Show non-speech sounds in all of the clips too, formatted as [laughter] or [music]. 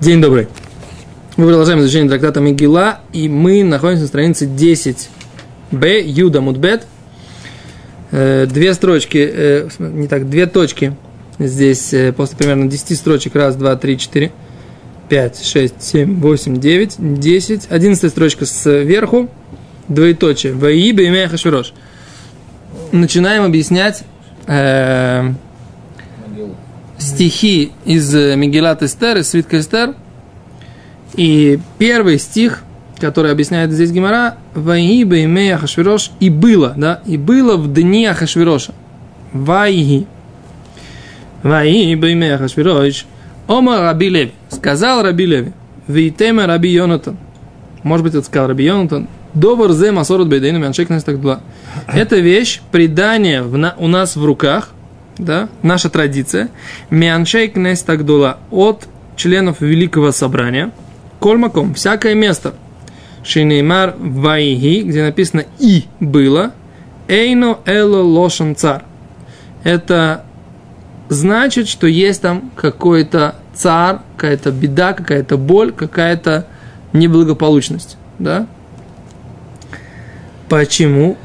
День добрый. Мы продолжаем изучение трактата Мигила, и мы находимся на странице 10b, Юда Мудбет. Э, две строчки, э, не так, две точки здесь э, после примерно 10 строчек. Раз, два, три, четыре, пять, шесть, семь, восемь, девять, десять. Одиннадцатая строчка сверху, двоеточие. Имея Хашвирош. Начинаем объяснять стихи из э, Мегилат Эстер, из Свитка Эстер. И первый стих, который объясняет здесь Гимара, «Ваи беймей Ахашвирош» и было, да, и было в дни Ахашвироша. Ваи. Ваи беймей Ахашвирош. Ома Раби Леви. Сказал Раби Леви. Вейтема Раби Йонатан. Может быть, это сказал Раби Йонатан. Довар зе масорот бейдейну мяншек так два. Это вещь, предание в на, у нас в руках – да, наша традиция, мианшей кнес тагдула от членов Великого Собрания, кольмаком, всякое место, шинеймар ваиги, где написано «и было», эйно эло лошан цар. Это значит, что есть там какой-то цар, какая-то беда, какая-то боль, какая-то неблагополучность. Да? Почему?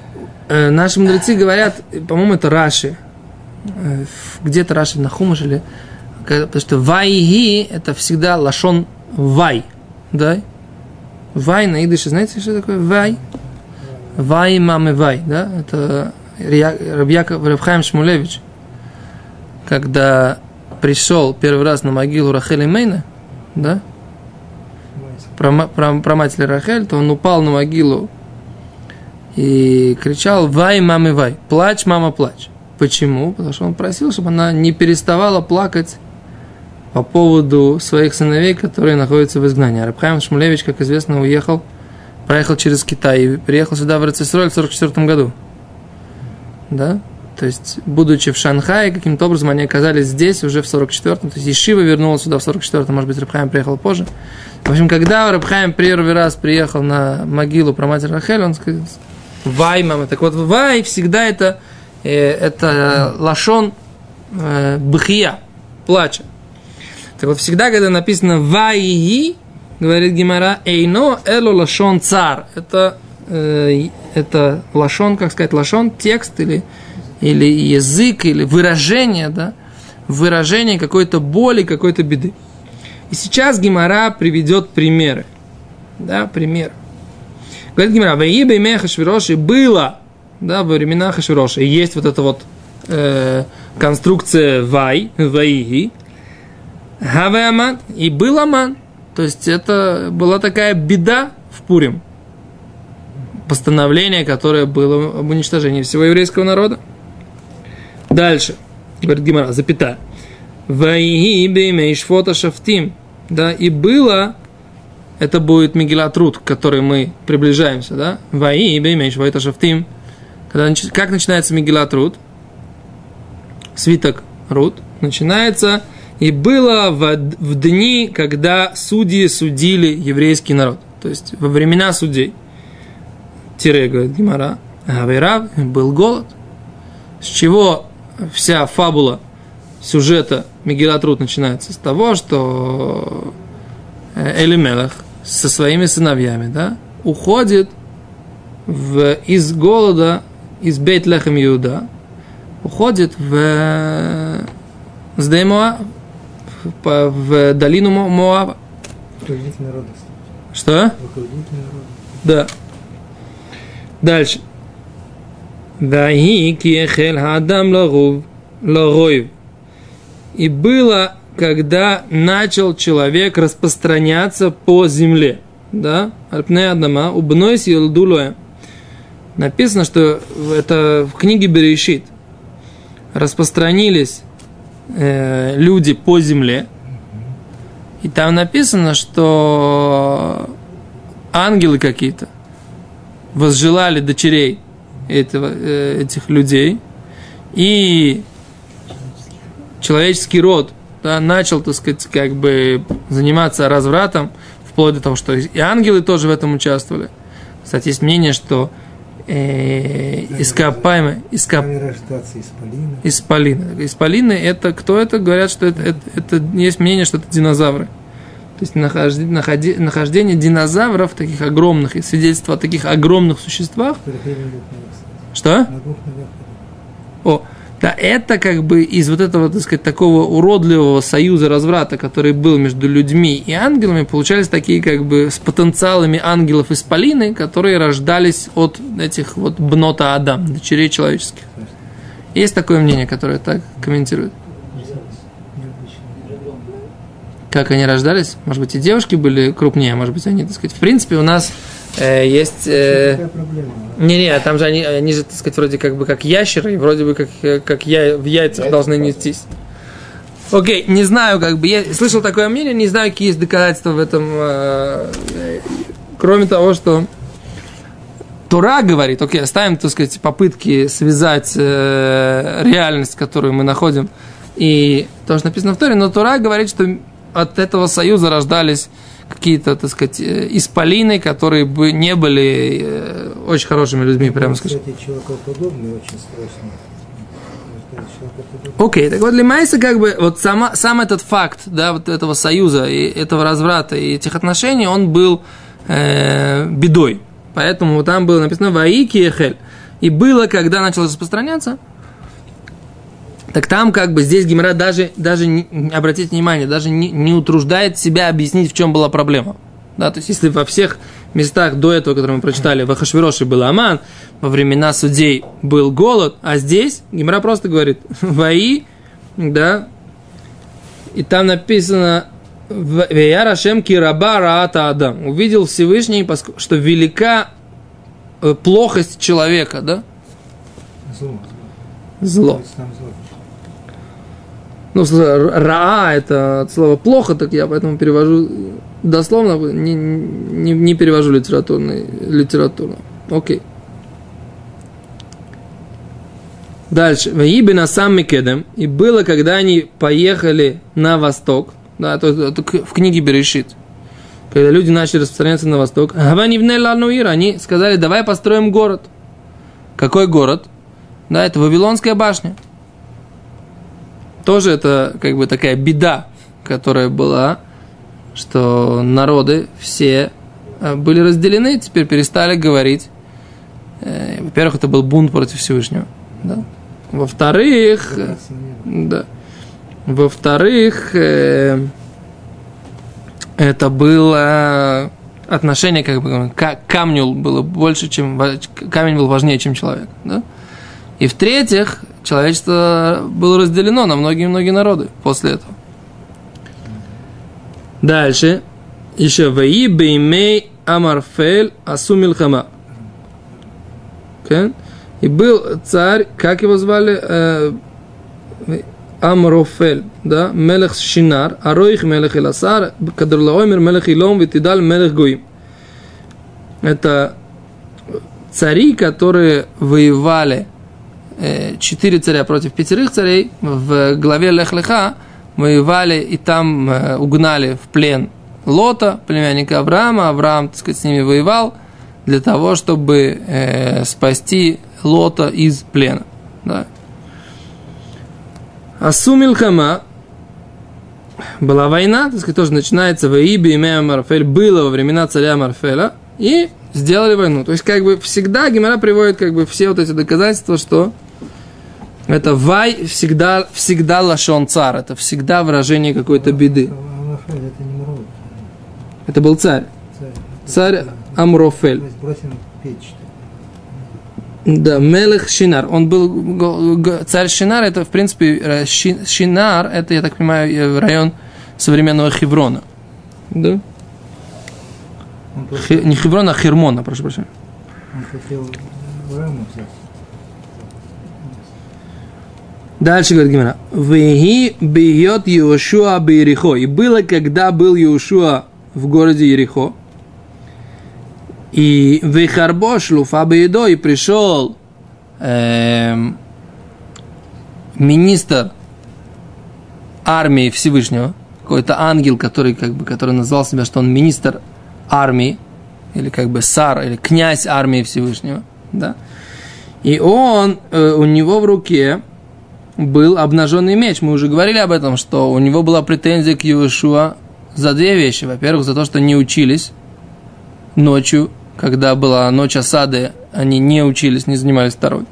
Э, наши мудрецы говорят, по-моему, это Раши – где-то Раши на Хумаш или потому что вайги это всегда лашон вай, да? Вай на идыше, знаете, что такое вай? Вай мамы вай, да? Это Рабьяков Рабхайм Шмулевич, когда пришел первый раз на могилу Рахели Мейна, да? Про, про, про матери Рахель, то он упал на могилу и кричал «Вай, мамы, вай! Плачь, мама, плачь!» Почему? Потому что он просил, чтобы она не переставала плакать по поводу своих сыновей, которые находятся в изгнании. Рабхайм Шмулевич, как известно, уехал, проехал через Китай и приехал сюда в Рецесроль в 1944 году. Да? То есть, будучи в Шанхае, каким-то образом они оказались здесь уже в 44-м. То есть, Ишива вернулась сюда в 44-м, может быть, Рабхайм приехал позже. В общем, когда Рабхайм первый раз приехал на могилу про мать Рахель, он сказал, Вай, мама. Так вот, Вай всегда это это лашон э, бхия, плача. Так вот, всегда, когда написано ваии, говорит Гимара, эйно эло лашон цар. Это, э, это лашон, как сказать, лашон, текст или, или язык, или выражение, да, выражение какой-то боли, какой-то беды. И сейчас Гимара приведет примеры. Да, пример. Говорит Гимара, «Ваибе меха швироши было да, во времена Хашвироша. И есть вот эта вот э, конструкция вай, ваиги, хаве аман, и был аман. То есть это была такая беда в Пурим. Постановление, которое было об уничтожении всего еврейского народа. Дальше. Говорит Гимара, запятая. Ваиги беймейш фото шафтим. Да, и было это будет Мегилат Рут, к которой мы приближаемся, да? Ваи беймейш фото шафтим. Когда, как начинается Мегилат Рут? Свиток Рут начинается и было в, в дни, когда судьи судили еврейский народ. То есть во времена судей. Тире, говорит Гимара, Аверав, был голод. С чего вся фабула сюжета Мегилат Рут начинается? С того, что Элимелах со своими сыновьями да, уходит в, из голода из Бейт Лехем Иуда уходит в Сдеймоа, в, в долину Моава. Руководитель народа. Что? Руководитель народа. Да. Дальше. Ваи киехель хадам ларов. И было, когда начал человек распространяться по земле. Да? Альпне Адама, убнойс елдулуем написано, что это в книге Берешит. Распространились э, люди по земле, и там написано, что ангелы какие-то возжелали дочерей этого, э, этих людей, и человеческий род да, начал, так сказать, как бы заниматься развратом, вплоть до того, что и ангелы тоже в этом участвовали. Кстати, есть мнение, что э, ископаемые, ископ... исполины. исполины. Исполины это кто это? Говорят, что это, это, это есть мнение, что это динозавры. То есть нахожди- находи- нахождение динозавров, таких огромных, и свидетельство о таких огромных существах. Что? О, да, это как бы из вот этого, так сказать, такого уродливого союза разврата, который был между людьми и ангелами, получались такие как бы с потенциалами ангелов из Полины, которые рождались от этих вот бнота Адам, дочерей человеческих. Есть такое мнение, которое так комментирует. Как они рождались? Может быть, и девушки были крупнее, может быть, они, так сказать. В принципе, у нас э, есть... э, проблема? Не-не, там же они, они же, так сказать, вроде как бы как ящеры, и вроде бы как, э, как я, в яйцах Яйца должны нестись. Окей, не знаю, как бы, я слышал такое мнение, не знаю, какие есть доказательства в этом, э, э, кроме того, что Тура говорит, окей, оставим, так сказать, попытки связать э, реальность, которую мы находим, и то, что написано в Торе, но Тура говорит, что от этого союза рождались какие-то, так сказать, э, исполины, которые бы не были э, очень хорошими людьми, прямо скажем. Окей, так вот для Майса как бы вот сама, сам этот факт, да, вот этого союза и этого разврата и этих отношений, он был э, бедой. Поэтому там было написано «Ваики Эхель». И было, когда начало распространяться, так там как бы здесь Гимера даже, даже не- обратите внимание, даже не, не утруждает себя объяснить, в чем была проблема. Да, то есть, если во всех местах до этого, которые мы прочитали, в Ахашвироше был Аман, во времена судей был голод, а здесь Гимера просто говорит [laughs] «Ваи», да, и там написано «Веяра Шем Кираба Раата Адам». Увидел Всевышний, что велика э, плохость человека, да, Зло. зло. Ну, раа это от слова плохо, так я поэтому перевожу дословно, не, не, не перевожу литературный, литературно. Окей. Дальше. Ваибина сам Микедем. И было, когда они поехали на восток. Да, то, это в книге Берешит. Когда люди начали распространяться на восток. Они сказали, давай построим город. Какой город? Да, это Вавилонская башня тоже это как бы такая беда, которая была, что народы все э, были разделены, теперь перестали говорить. Э, Во-первых, это был бунт против Всевышнего. Да? Во-вторых, э, да. Во-вторых, это было отношение как бы к камню было больше, чем камень был важнее, чем человек. Да? И в-третьих, человечество было разделено на многие-многие народы после этого. Дальше. Еще Ваи Беймей Амарфель Асумил Хама. Okay? И был царь, как его звали? Э, Амрофель, да, Мелех Шинар, Ароих Мелех Иласар, Кадрлаомер Мелех Илом, Витидаль Мелех Гуим. Это цари, которые воевали четыре царя против пятерых царей в главе Лех-Леха воевали и там э, угнали в плен Лота, племянника Авраама. Авраам, так сказать, с ними воевал для того, чтобы э, спасти Лота из плена. Да. Асу Милхама была война, так сказать, тоже начинается в Иибе имея Марфель, было во времена царя Марфеля, и сделали войну. То есть, как бы всегда Гимара приводит как бы все вот эти доказательства, что это вай всегда, всегда лашон цар, это всегда выражение какой-то беды. Это был царь. Царь. Амрофель. Да, Мелех Шинар. Он был царь Шинар, это, в принципе, э, Ши- Шинар, это, я так понимаю, э, район современного Хеврона. Да? Хе- не Хеврона, а Хермона, прошу прощения. он хотел Раму взять. Дальше говорит Гимара. Веги бьет Иошуа Бейрихо. И было, когда был Иошуа в городе Ерихо. И Вехарбош Луфа Бейдо. И пришел эм, министр армии Всевышнего. Какой-то ангел, который, как бы, который назвал себя, что он министр армии. Или как бы сар, или князь армии Всевышнего. Да. И он, э, у него в руке был обнаженный меч. Мы уже говорили об этом, что у него была претензия к Иешуа за две вещи. Во-первых, за то, что не учились ночью, когда была ночь осады, они не учились, не занимались второй.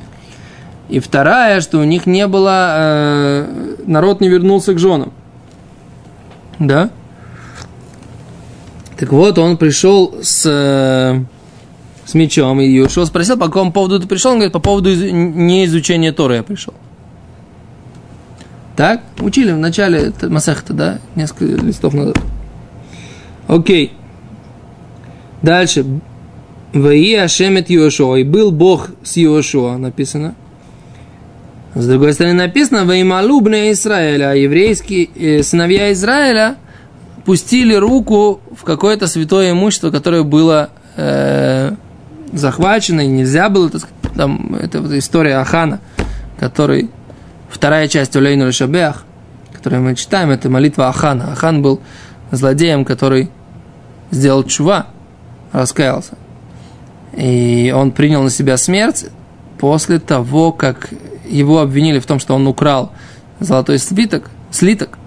И вторая, что у них не было, э, народ не вернулся к женам. Да? Так вот, он пришел с, э, с мечом, и Юшо спросил, по какому поводу ты пришел? Он говорит, по поводу из, не изучения Торы я пришел. Так? Учили в начале Масахта, да? Несколько листов назад. Окей. Дальше. Ваи Ашемет Йошуа. И был Бог с Йошуа, написано. С другой стороны написано, Ваималу бне Израиля, а еврейские э, сыновья Израиля пустили руку в какое-то святое имущество, которое было э, захвачено, и нельзя было, так сказать, там, это вот история Ахана, который Вторая часть Улейну Шабеах, которую мы читаем, это молитва Ахана. Ахан был злодеем, который сделал чува, раскаялся. И он принял на себя смерть после того, как его обвинили в том, что он украл золотой слиток, слиток.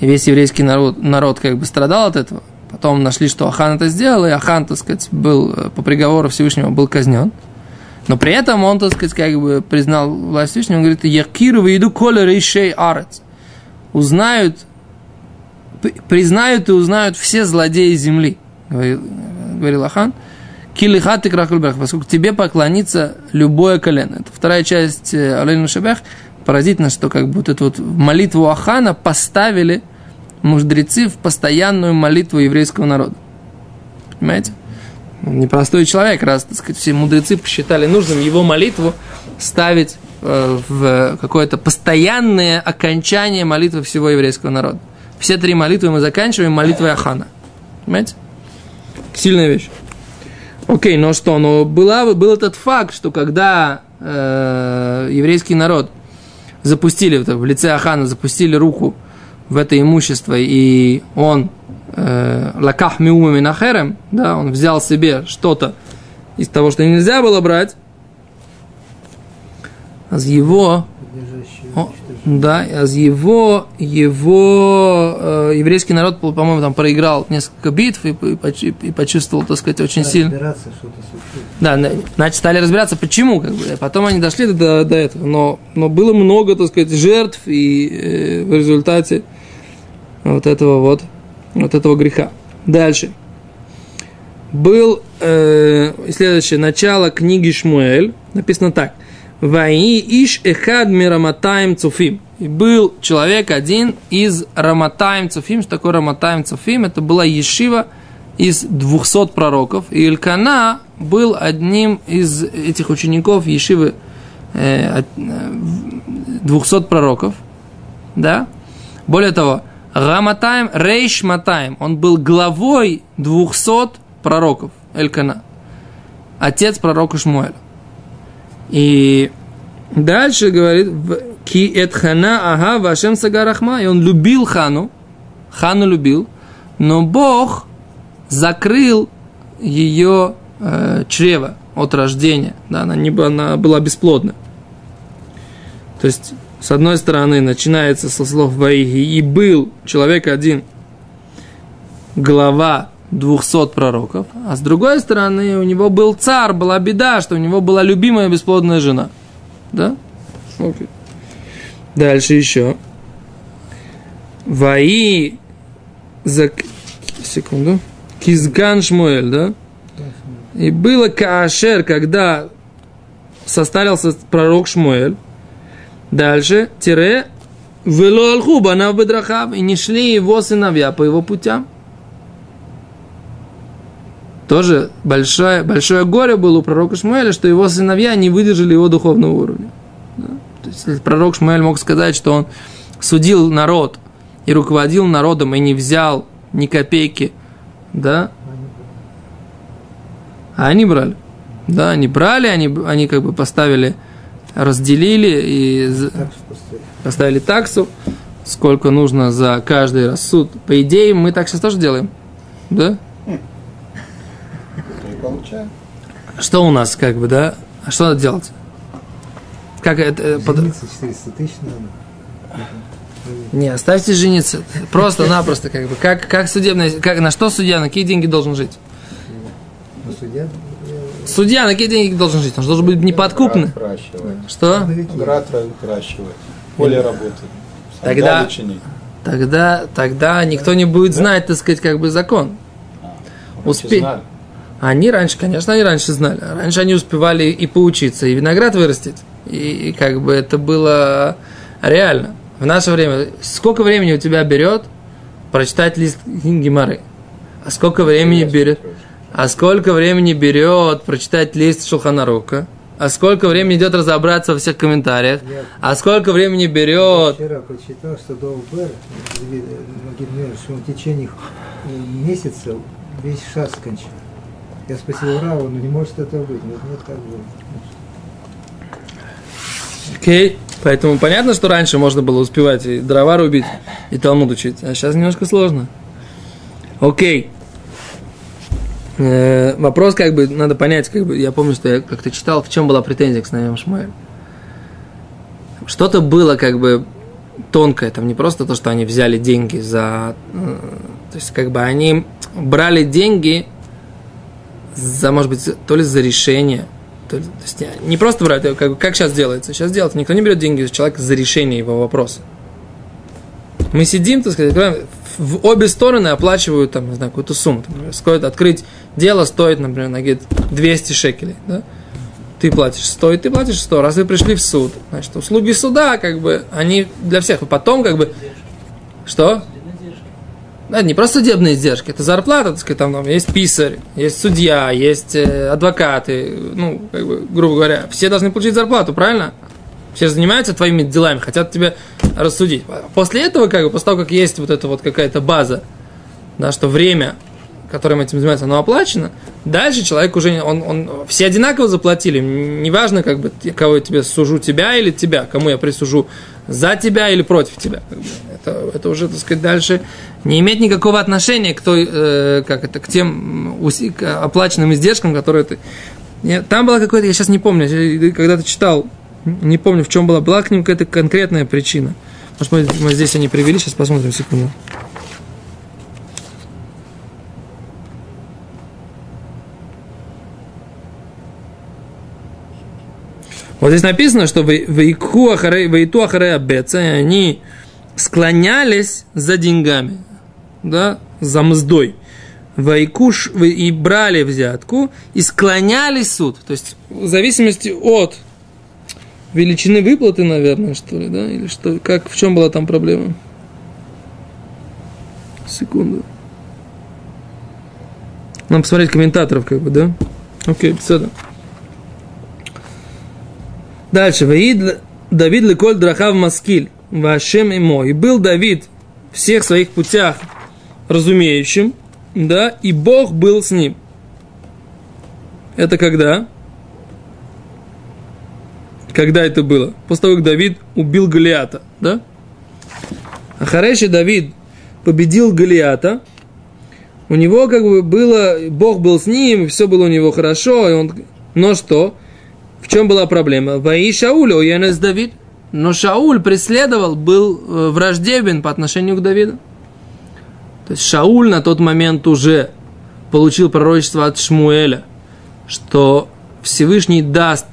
И весь еврейский народ, народ как бы страдал от этого. Потом нашли, что Ахан это сделал, и Ахан, так сказать, был э, по приговору Всевышнего был казнен. Но при этом он, так сказать, как бы признал власть Всевышнего, он говорит, Якиру иду коля рейшей арец. Узнают, признают и узнают все злодеи земли, говорил, говорил Ахан. Килихат и крахульбех, поскольку тебе поклонится любое колено. Это вторая часть э, Алейну Шабех. Поразительно, что как вот эту вот молитву Ахана поставили мудрецы в постоянную молитву еврейского народа. Понимаете? Непростой человек, раз, так сказать, все мудрецы посчитали нужным его молитву ставить э, в какое-то постоянное окончание молитвы всего еврейского народа. Все три молитвы мы заканчиваем молитвой Ахана. Понимаете? Сильная вещь. Окей, но что? Но была, был этот факт, что когда э, еврейский народ запустили в лице Ахана, запустили руку в это имущество, и он лаках миума минахерем, да, он взял себе что-то из того, что нельзя было брать, а с его, о, да, а с его, его э, еврейский народ, по-моему, там проиграл несколько битв и, и, и почувствовал, так сказать, очень стали сильно. Да, значит, стали разбираться, почему, как бы. Потом они дошли до, до этого, но, но было много, так сказать, жертв и э, в результате вот этого вот вот этого греха. Дальше. Был э, следующее, начало книги Шмуэль, написано так. Ваи иш эхад мираматаем цуфим. И был человек один из Раматаем Цуфим. Что такое Раматаем Цуфим? Это была Ешива из 200 пророков. И Илькана был одним из этих учеников Ешивы э, 200 э, пророков. Да? Более того, Раматаем Рейш Матаем. Он был главой 200 пророков Элькана. Отец пророка Шмуэля. И дальше говорит, Ки Этхана Ага Вашем Сагарахма. И он любил Хану. Хану любил. Но Бог закрыл ее э, чрево от рождения. Да, она, не, она была бесплодна. То есть с одной стороны, начинается со слов Ваиги, и был человек один, глава 200 пророков, а с другой стороны, у него был царь, была беда, что у него была любимая бесплодная жена. Да? Окей. Дальше еще. Ваи за... Секунду. Кизган Шмуэль, да? И было Каашер, когда состарился пророк Шмуэль, Дальше, тире, вело алху банав бедрахав, и не шли его сыновья по его путям. Тоже большое, большое горе было у пророка Шмуэля, что его сыновья не выдержали его духовного уровня. Да? То есть пророк Шмуэль мог сказать, что он судил народ и руководил народом, и не взял ни копейки, да? А они брали. Да, они брали, они, они как бы поставили разделили и поставили таксу, сколько нужно за каждый рассуд. По идее, мы так сейчас тоже делаем. Да? Что у нас, как бы, да? А что надо делать? Как это? Под... 400 тысяч надо. Не, оставьте жениться. Просто-напросто, как бы, как, как судебная, как, на что судья, на какие деньги должен жить? Но судья, э, Судья на какие деньги должен жить? Он же должен быть неподкупный. Что? Град выращивает. Поле работает. Тогда-. Тогда, тогда никто не будет знать, так сказать, как бы закон. Раньше Успеть. Они раньше, конечно, они раньше знали. Раньше они успевали и поучиться, и виноград вырастить. И, и как бы это было реально. В наше время, сколько времени у тебя берет прочитать лист Гимары? А сколько времени берет? А сколько времени берет прочитать лист Шулханарука? А сколько времени идет разобраться во всех комментариях? я А сколько времени берет? вчера прочитал, что Магидмер, что он в течение э, месяца весь шас скончал. Я спросил Рава, ну не может это быть. Нет, нет, так было. Окей. Поэтому понятно, что раньше можно было успевать и дрова рубить, и Талмуд учить. А сейчас немножко сложно. Окей. Э, вопрос, как бы, надо понять, как бы, я помню, что я как-то читал, в чем была претензия к Снавим Шмуэль. Что-то было, как бы, тонкое, там не просто то, что они взяли деньги за... э, То есть, как бы, они брали деньги за, может быть, то ли за решение, то, ли- то есть не просто брать, а как, как сейчас делается. Сейчас делается, никто не берет деньги у человека за решение его вопроса. Мы сидим, так сказать, в обе стороны оплачивают там, не знаю, какую-то сумму. Там, например, стоит открыть дело, стоит, например, на говорит, 200 шекелей, да? Ты платишь 100, и ты платишь 100. Раз вы пришли в суд, значит, услуги суда, как бы, они для всех. И потом, как бы, что? Да, не просто судебные издержки, это зарплата, так сказать, там, там есть писарь, есть судья, есть э, адвокаты, ну, как бы, грубо говоря, все должны получить зарплату, правильно? Все занимаются твоими делами, хотят тебя рассудить. После этого, как бы, после того, как есть вот эта вот какая-то база, да, что время, которым этим занимается, оно оплачено, дальше человек уже, он, он, все одинаково заплатили, неважно, как бы, кого я тебе сужу, тебя или тебя, кому я присужу, за тебя или против тебя. Это, это уже, так сказать, дальше не имеет никакого отношения к той, э, как это, к тем уси- к оплаченным издержкам, которые ты... Там была какая-то, я сейчас не помню, я когда-то читал, не помню, в чем была, была к ним какая-то конкретная причина. Может, мы, мы здесь они привели, сейчас посмотрим, секунду. Вот здесь написано, что вейку абеца, и они склонялись за деньгами, да, за мздой. Вайкуш и брали взятку и склонялись в суд. То есть в зависимости от величины выплаты, наверное, что ли, да? Или что? Как, в чем была там проблема? Секунду. Нам посмотреть комментаторов, как бы, да? Окей, все. Дальше. Ваид Давид леколь драхав маскиль. Вашем. И был Давид всех своих путях разумеющим, да, и Бог был с ним. Это когда? Когда это было? После того, как Давид убил Голиата, да? А Хареши Давид победил Голиата, у него как бы было, Бог был с ним, все было у него хорошо, и он, но что? В чем была проблема? Ваи Шауль, Оянес Давид. Но Шауль преследовал, был э, враждебен по отношению к Давиду. То есть Шауль на тот момент уже получил пророчество от Шмуэля, что Всевышний даст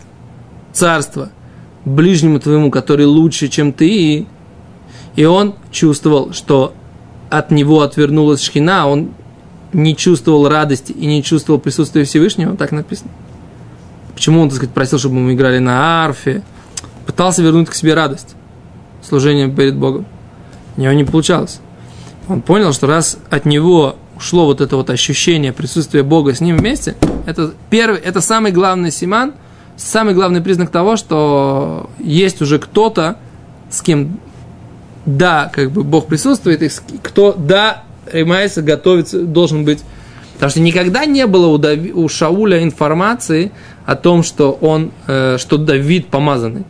царство ближнему твоему, который лучше, чем ты. И он чувствовал, что от него отвернулась шхина, он не чувствовал радости и не чувствовал присутствия Всевышнего, так написано. Почему он, так сказать, просил, чтобы мы играли на арфе? Пытался вернуть к себе радость служения перед Богом. У него не получалось. Он понял, что раз от него ушло вот это вот ощущение присутствия Бога с ним вместе, это первый, это самый главный симан, самый главный признак того, что есть уже кто-то, с кем да, как бы Бог присутствует, и кто да, ремайся, готовится, должен быть. Потому что никогда не было у, Дави- у Шауля информации о том, что он, э, что Давид помазанный.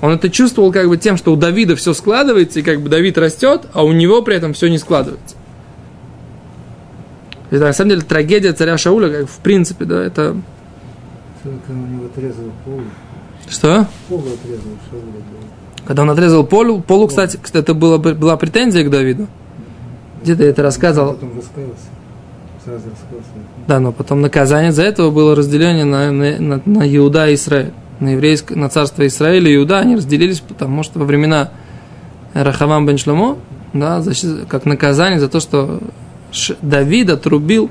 Он это чувствовал как бы тем, что у Давида все складывается, и как бы Давид растет, а у него при этом все не складывается. Это на самом деле трагедия царя Шауля, как в принципе, да, это... Только у него отрезал пол. Что? Пол отрезал Шауля. был. Когда он отрезал полу, полу кстати, кстати, это было, была претензия к Давиду. Где-то я это рассказывал. Потом раскаялся. Сразу раскаялся. Да, но потом наказание за этого было разделение на, на, на, на Иуда и Израиль. На, еврейское, на царство Израиля и Иуда они разделились, потому что во времена Рахавам бен Шломо, да, как наказание за то, что Давид отрубил.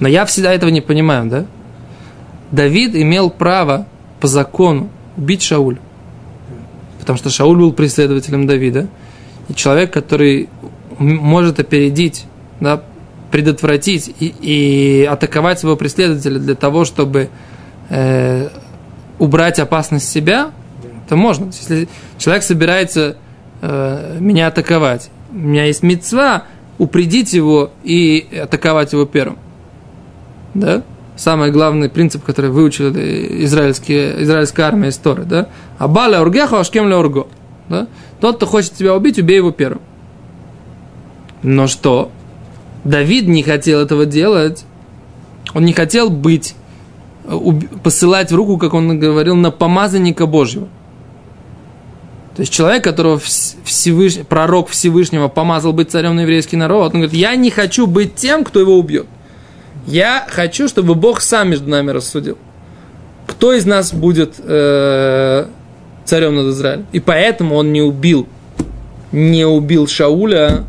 Но я всегда этого не понимаю, да? Давид имел право по закону убить Шауля. Потому что Шауль был преследователем Давида. И человек, который может опередить, да, предотвратить и, и атаковать своего преследователя для того, чтобы э, убрать опасность себя, то можно. Если человек собирается э, меня атаковать, у меня есть мецва упредить его и атаковать его первым. Да? Самый главный принцип, который выучили израильские, израильская армия из Торы, да? Абаля ургеха, ашкем ле урго. Да? Тот, кто хочет тебя убить, убей его первым. Но что? Давид не хотел этого делать. Он не хотел быть, э, посылать в руку, как он говорил, на помазанника Божьего. То есть человек, которого Вс- Всевыш... пророк Всевышнего помазал быть царем на еврейский народ, он говорит, я не хочу быть тем, кто его убьет. Я хочу, чтобы Бог сам между нами рассудил. Кто из нас будет э, царем над Израилем? И поэтому он не убил, не убил Шауля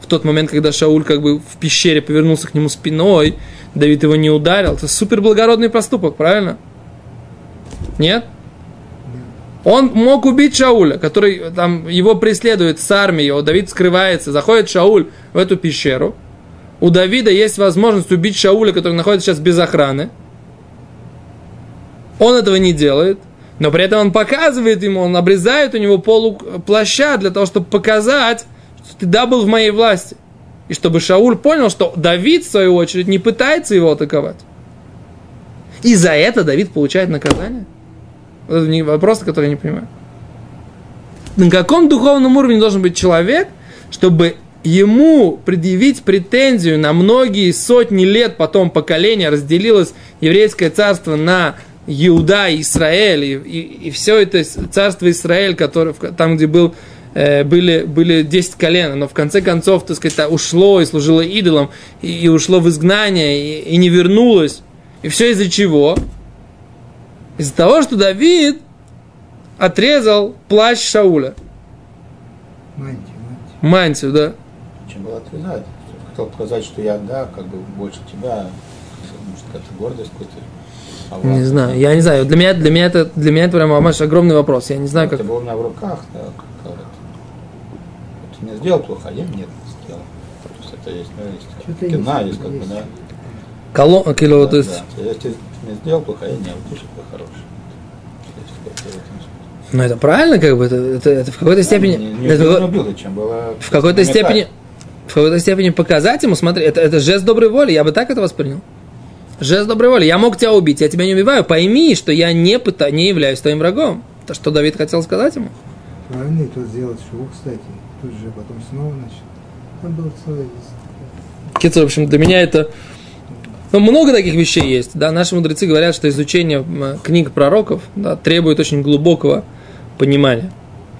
в тот момент, когда Шауль как бы в пещере повернулся к нему спиной, Давид его не ударил. Это супер благородный поступок, правильно? Нет? Он мог убить Шауля, который там его преследует с армией, Давид скрывается, заходит Шауль в эту пещеру. У Давида есть возможность убить Шауля, который находится сейчас без охраны. Он этого не делает, но при этом он показывает ему, он обрезает у него полу плаща для того, чтобы показать, что ты да был в моей власти. И чтобы Шауль понял, что Давид, в свою очередь, не пытается его атаковать. И за это Давид получает наказание. Вот это вопрос, который я не понимаю. На каком духовном уровне должен быть человек, чтобы ему предъявить претензию на многие сотни лет потом поколения разделилось еврейское царство на Иуда и Израиль, и, и, и все это царство Израиль, которое, там, где был, э, были, были 10 колен, но в конце концов, так сказать, ушло и служило идолам, и, и ушло в изгнание, и, и не вернулось. И все из-за чего? Из-за того, что Давид отрезал плащ Шауля. Мантию, мантию. Мантию, да. Чем было отрезать? Хотел показать, что я, да, как бы больше тебя, может, какая-то гордость какой-то. А Не знаю, я не знаю. Для меня, для меня это, для меня это прям мамаш огромный вопрос. Я не знаю, как. Это было у меня в руках, да, как. Ты мне сделал плохо, а я нет не сделал. То есть это есть, ну, есть Что-то кина, есть, есть как бы, да. Коло, кило, Да, то есть. да. Если ты мне сделал плохо, а я не, вот ты хороший. Ну это правильно, как бы это, это, это в какой-то степени. Не, не, это не убил, зачем было в какой-то степени. В какой-то степени показать ему, смотри, это, это жест доброй воли, я бы так это воспринял. Жест доброй воли. Я мог тебя убить, я тебя не убиваю. Пойми, что я не, пыта, не являюсь твоим врагом. Это что Давид хотел сказать ему? Правильно, и тот сделал шоу, кстати. Тут же потом снова начал. Там был целый... Кицер, в общем, для меня это... Ну, много таких вещей есть. Да, наши мудрецы говорят, что изучение книг пророков да, требует очень глубокого понимания.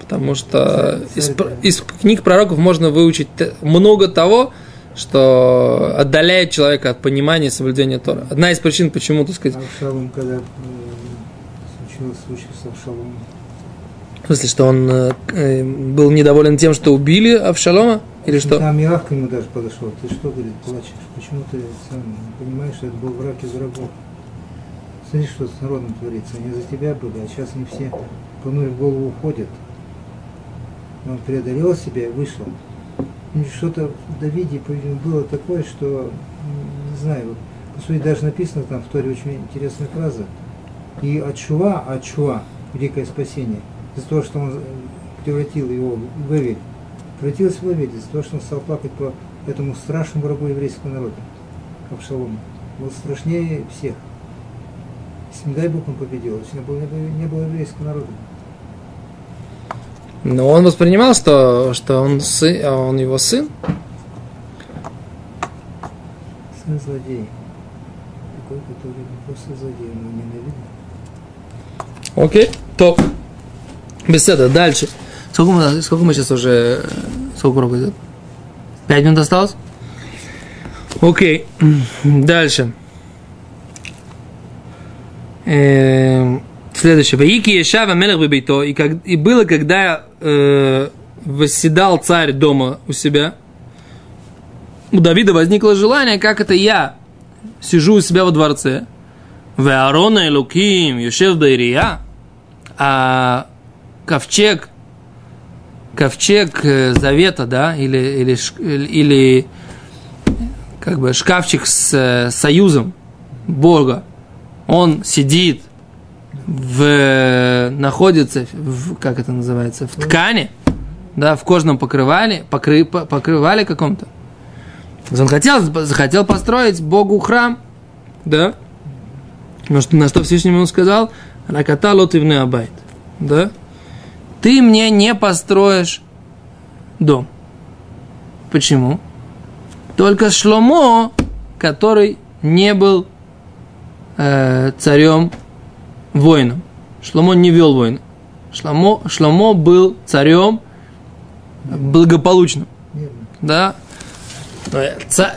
Потому что из, из книг пророков можно выучить много того, что отдаляет человека от понимания и соблюдения Тора. Одна из причин, почему, так сказать, Авшалом, когда э, случилось случай с Авшаломом. в смысле, что он э, э, был недоволен тем, что убили Авшалома, или что? Там Иах к нему даже подошел. Ты что, говорит, плачешь? Почему ты сам не понимаешь, что это был враг из врагов? Смотри, что с народом творится. Они за тебя были, а сейчас они все понурив голову уходят. Он преодолел себя и вышел. И Что-то в Давиде было такое, что, не знаю, по сути даже написано там в Торе очень интересная фраза. И от Шуа, великое спасение, из-за того, что он э, превратил его в Вавиль, превратился в Вавиль, из-за того, что он стал плакать по этому страшному врагу еврейского народа, Авшалому. Был страшнее всех. Если, не дай Бог, он победил, если не было, не было еврейского народа. Но он воспринимал, что, что он, сын, а он его сын. Сын злодей. Такой, который просто злодей, но ненавидит. Окей, то. Беседа, дальше. Сколько мы, сколько мы сейчас уже... Сколько урок идет? Пять минут осталось? Окей. Дальше. Эм, Следующее. Ваики Ешава Мелех Бебейто. И, как, и было, когда э, восседал царь дома у себя, у Давида возникло желание, как это я сижу у себя во дворце. В Аарона и Луким, Юшев Дайрия, а ковчег, ковчег э, завета, да, или, или, или как бы шкафчик с э, союзом Бога, он сидит в, находится, в, как это называется, в ткани, да, в кожном покрывале, покры, покрывале каком-то. Он хотел, захотел построить Богу храм, да, на что, на что Всевышний ему сказал, Раката лотивны абайт, да, ты мне не построишь дом. Почему? Только Шломо, который не был э, царем воином. Шломо не вел войны. Шломо, Шломо был царем благополучным. Да?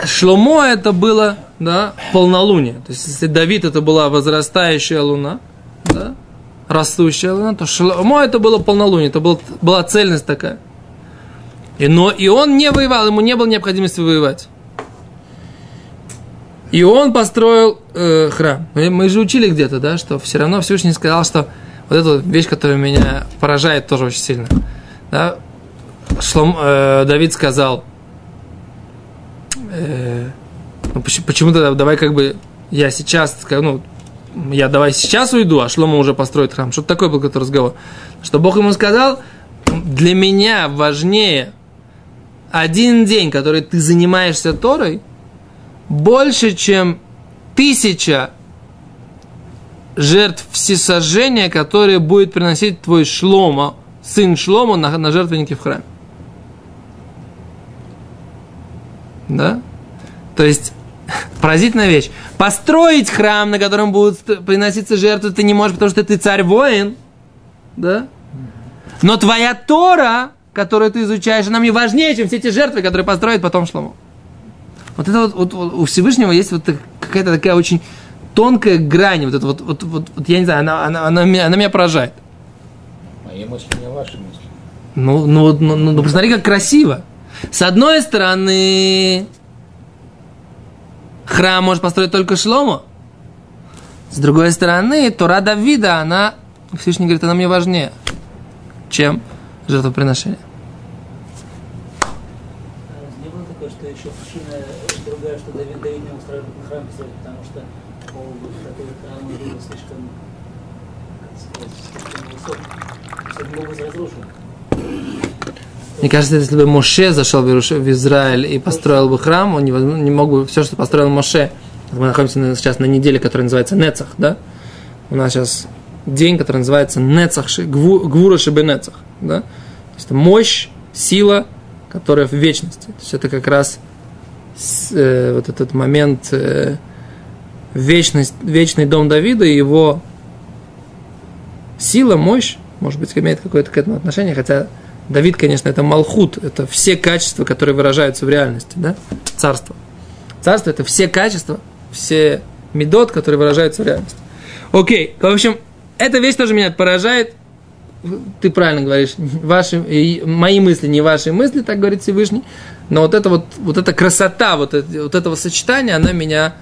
Шломо это было да, полнолуние. То есть, если Давид это была возрастающая луна, да, растущая луна, то Шломо это было полнолуние, это был, была цельность такая. И, но и он не воевал, ему не было необходимости воевать. И он построил э, храм. Мы, же учили где-то, да, что все равно Всевышний сказал, что вот эта вещь, которая меня поражает тоже очень сильно. Да, Шлом, э, Давид сказал, э, ну, почему-то давай как бы я сейчас, ну, я давай сейчас уйду, а Шлома уже построит храм. Что такое был какой-то разговор? Что Бог ему сказал, для меня важнее один день, который ты занимаешься Торой – больше, чем тысяча жертв всесожжения, которые будет приносить твой Шлома, сын Шлома на, на жертвеннике в храме. Да? То есть, [laughs] поразительная вещь. Построить храм, на котором будут приноситься жертвы, ты не можешь, потому что ты царь-воин. Да? Но твоя Тора, которую ты изучаешь, она мне важнее, чем все эти жертвы, которые построит потом Шломо. Вот это вот, вот, вот у Всевышнего есть вот какая-то такая очень тонкая грань, вот это вот, вот, вот, вот я не знаю, она, она, она, меня, она меня поражает. Мои мысли не ваши мысли. Ну, ну, ну, ну, ну, посмотри, как красиво. С одной стороны, храм может построить только Шломо. С другой стороны, Тора Давида, она, Всевышний говорит, она мне важнее, чем жертвоприношение. Не было такое, что еще причина другая, что Давид, Давид не мог храм построить, потому что такой храм был слишком, слишком высок, все разрушен. Мне кажется, если бы Моше зашел в Израиль и построил бы храм, он не мог бы все, что построил Моше. Мы находимся сейчас на неделе, которая называется Нецах, да? У нас сейчас день, который называется Нецах, Гвура Шибенецах, да? То есть это мощь, сила, которая в вечности. То есть это как раз э, вот этот момент э, вечность, вечный дом Давида и его сила, мощь, может быть, имеет какое-то к этому отношение, хотя Давид, конечно, это Малхут, это все качества, которые выражаются в реальности, да, царство. Царство – это все качества, все медот, которые выражаются в реальности. Окей, в общем, эта вещь тоже меня поражает. Ты правильно говоришь, ваши, мои мысли не ваши мысли, так говорит Всевышний. Но вот эта вот, вот эта красота, вот, это, вот этого сочетания, она меня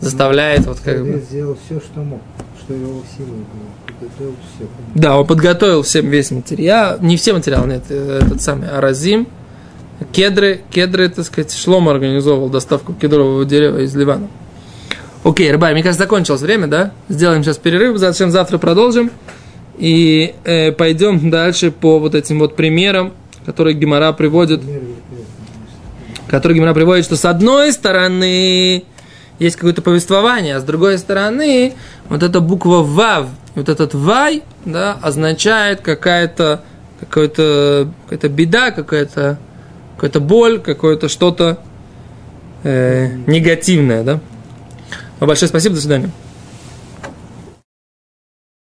заставляет вот как бы... сделал все, что мог, что его силой было. Подготовил все. Да, он подготовил всем весь материал. Не все материалы, нет, э, этот самый Аразим. Кедры, кедры, так сказать, Шлом организовывал доставку кедрового дерева из Ливана. Окей, рыбай, мне кажется, закончилось время, да? Сделаем сейчас перерыв, затем завтра продолжим. И э, пойдем дальше по вот этим вот примерам, которые Гимара приводит который Гимара приводит, что с одной стороны есть какое-то повествование, а с другой стороны вот эта буква «вав», вот этот «вай», да, означает какая-то какая-то какая беда, какая-то какая-то боль, какое-то что-то э, негативное, да. Большое спасибо, до свидания.